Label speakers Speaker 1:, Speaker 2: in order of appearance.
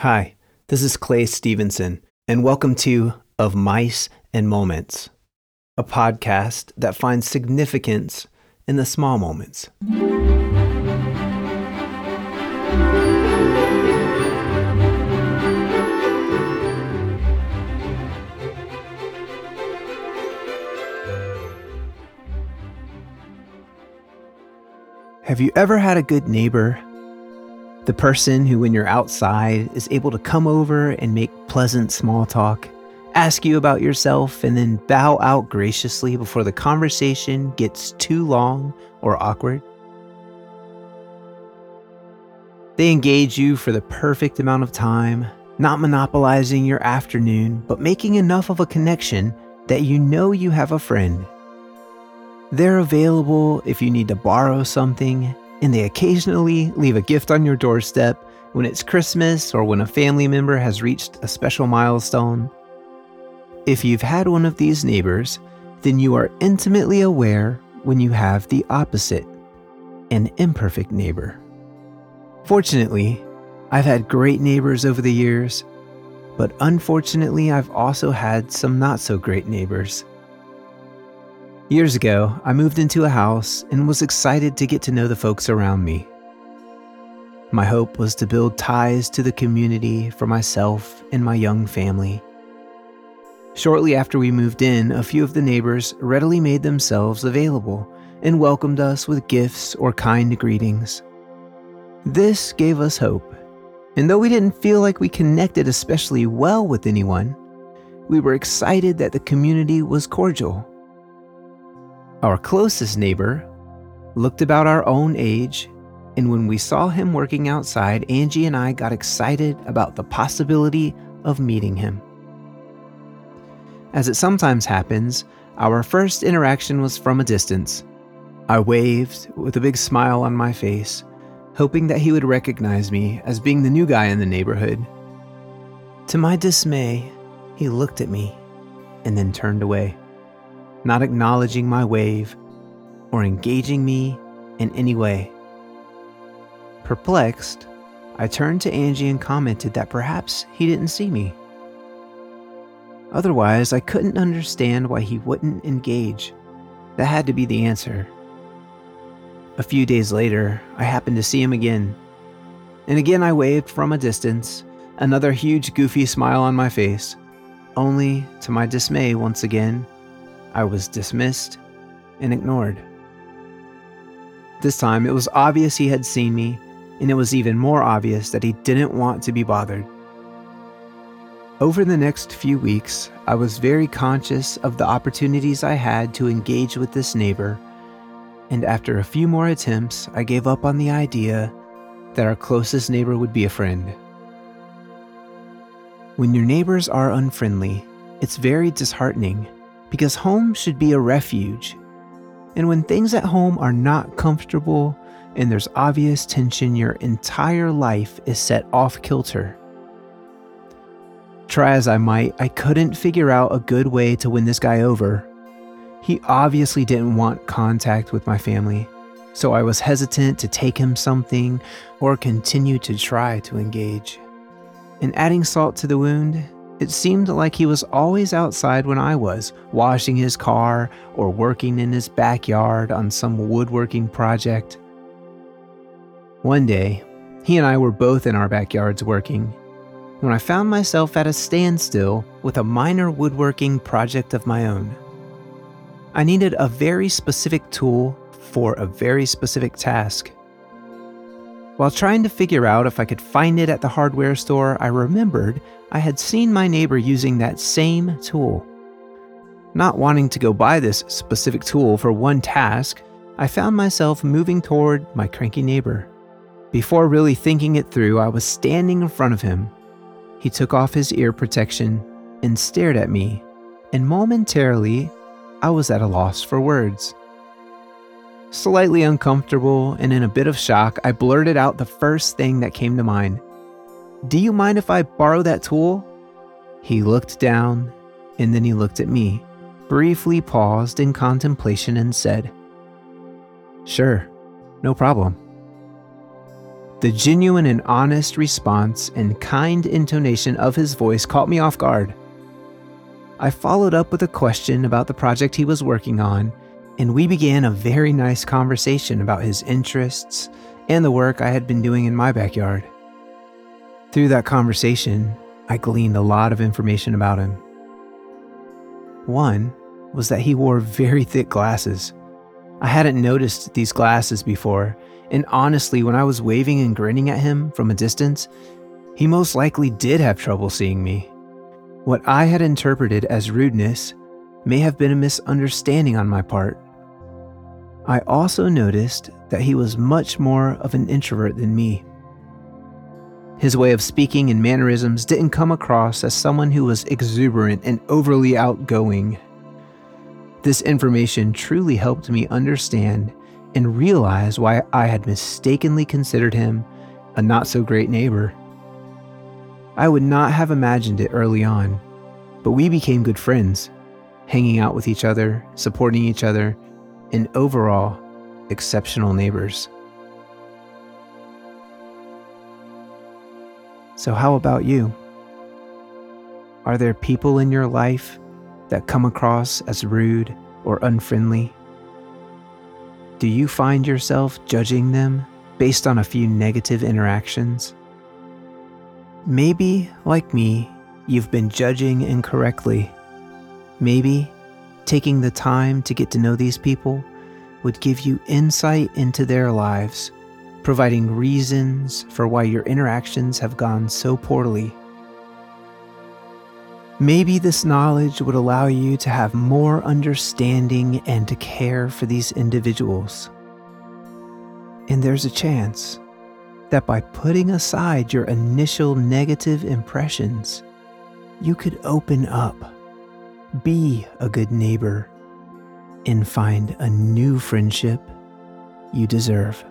Speaker 1: Hi, this is Clay Stevenson, and welcome to Of Mice and Moments, a podcast that finds significance in the small moments. Have you ever had a good neighbor? The person who, when you're outside, is able to come over and make pleasant small talk, ask you about yourself, and then bow out graciously before the conversation gets too long or awkward? They engage you for the perfect amount of time, not monopolizing your afternoon, but making enough of a connection that you know you have a friend. They're available if you need to borrow something, and they occasionally leave a gift on your doorstep when it's Christmas or when a family member has reached a special milestone. If you've had one of these neighbors, then you are intimately aware when you have the opposite an imperfect neighbor. Fortunately, I've had great neighbors over the years, but unfortunately, I've also had some not so great neighbors. Years ago, I moved into a house and was excited to get to know the folks around me. My hope was to build ties to the community for myself and my young family. Shortly after we moved in, a few of the neighbors readily made themselves available and welcomed us with gifts or kind greetings. This gave us hope, and though we didn't feel like we connected especially well with anyone, we were excited that the community was cordial our closest neighbor looked about our own age, and when we saw him working outside, Angie and I got excited about the possibility of meeting him. As it sometimes happens, our first interaction was from a distance. I waved with a big smile on my face, hoping that he would recognize me as being the new guy in the neighborhood. To my dismay, he looked at me and then turned away not acknowledging my wave or engaging me in any way. Perplexed, I turned to Angie and commented that perhaps he didn't see me. Otherwise, I couldn't understand why he wouldn't engage. That had to be the answer. A few days later, I happened to see him again. And again, I waved from a distance, another huge, goofy smile on my face. Only, to my dismay, once again, I was dismissed and ignored. This time, it was obvious he had seen me, and it was even more obvious that he didn't want to be bothered. Over the next few weeks, I was very conscious of the opportunities I had to engage with this neighbor, and after a few more attempts, I gave up on the idea that our closest neighbor would be a friend. When your neighbors are unfriendly, it's very disheartening because home should be a refuge. And when things at home are not comfortable and there's obvious tension, your entire life is set off kilter. Try as I might, I couldn't figure out a good way to win this guy over. He obviously didn't want contact with my family, so I was hesitant to take him something or continue to try to engage. And adding salt to the wound, it seemed like he was always outside when I was, washing his car or working in his backyard on some woodworking project. One day, he and I were both in our backyards working when I found myself at a standstill with a minor woodworking project of my own. I needed a very specific tool for a very specific task. While trying to figure out if I could find it at the hardware store, I remembered I had seen my neighbor using that same tool. Not wanting to go buy this specific tool for one task, I found myself moving toward my cranky neighbor. Before really thinking it through, I was standing in front of him. He took off his ear protection and stared at me, and momentarily, I was at a loss for words. Slightly uncomfortable and in a bit of shock, I blurted out the first thing that came to mind Do you mind if I borrow that tool? He looked down and then he looked at me, briefly paused in contemplation, and said, Sure, no problem. The genuine and honest response and kind intonation of his voice caught me off guard. I followed up with a question about the project he was working on, and we began a very nice conversation about his interests and the work I had been doing in my backyard. Through that conversation, I gleaned a lot of information about him. One was that he wore very thick glasses. I hadn't noticed these glasses before, and honestly, when I was waving and grinning at him from a distance, he most likely did have trouble seeing me. What I had interpreted as rudeness may have been a misunderstanding on my part. I also noticed that he was much more of an introvert than me. His way of speaking and mannerisms didn't come across as someone who was exuberant and overly outgoing. This information truly helped me understand and realize why I had mistakenly considered him a not so great neighbor. I would not have imagined it early on, but we became good friends, hanging out with each other, supporting each other, and overall, exceptional neighbors. So, how about you? Are there people in your life that come across as rude or unfriendly? Do you find yourself judging them based on a few negative interactions? Maybe, like me, you've been judging incorrectly. Maybe taking the time to get to know these people would give you insight into their lives, providing reasons for why your interactions have gone so poorly. Maybe this knowledge would allow you to have more understanding and to care for these individuals. And there's a chance that by putting aside your initial negative impressions, you could open up, be a good neighbor, and find a new friendship you deserve.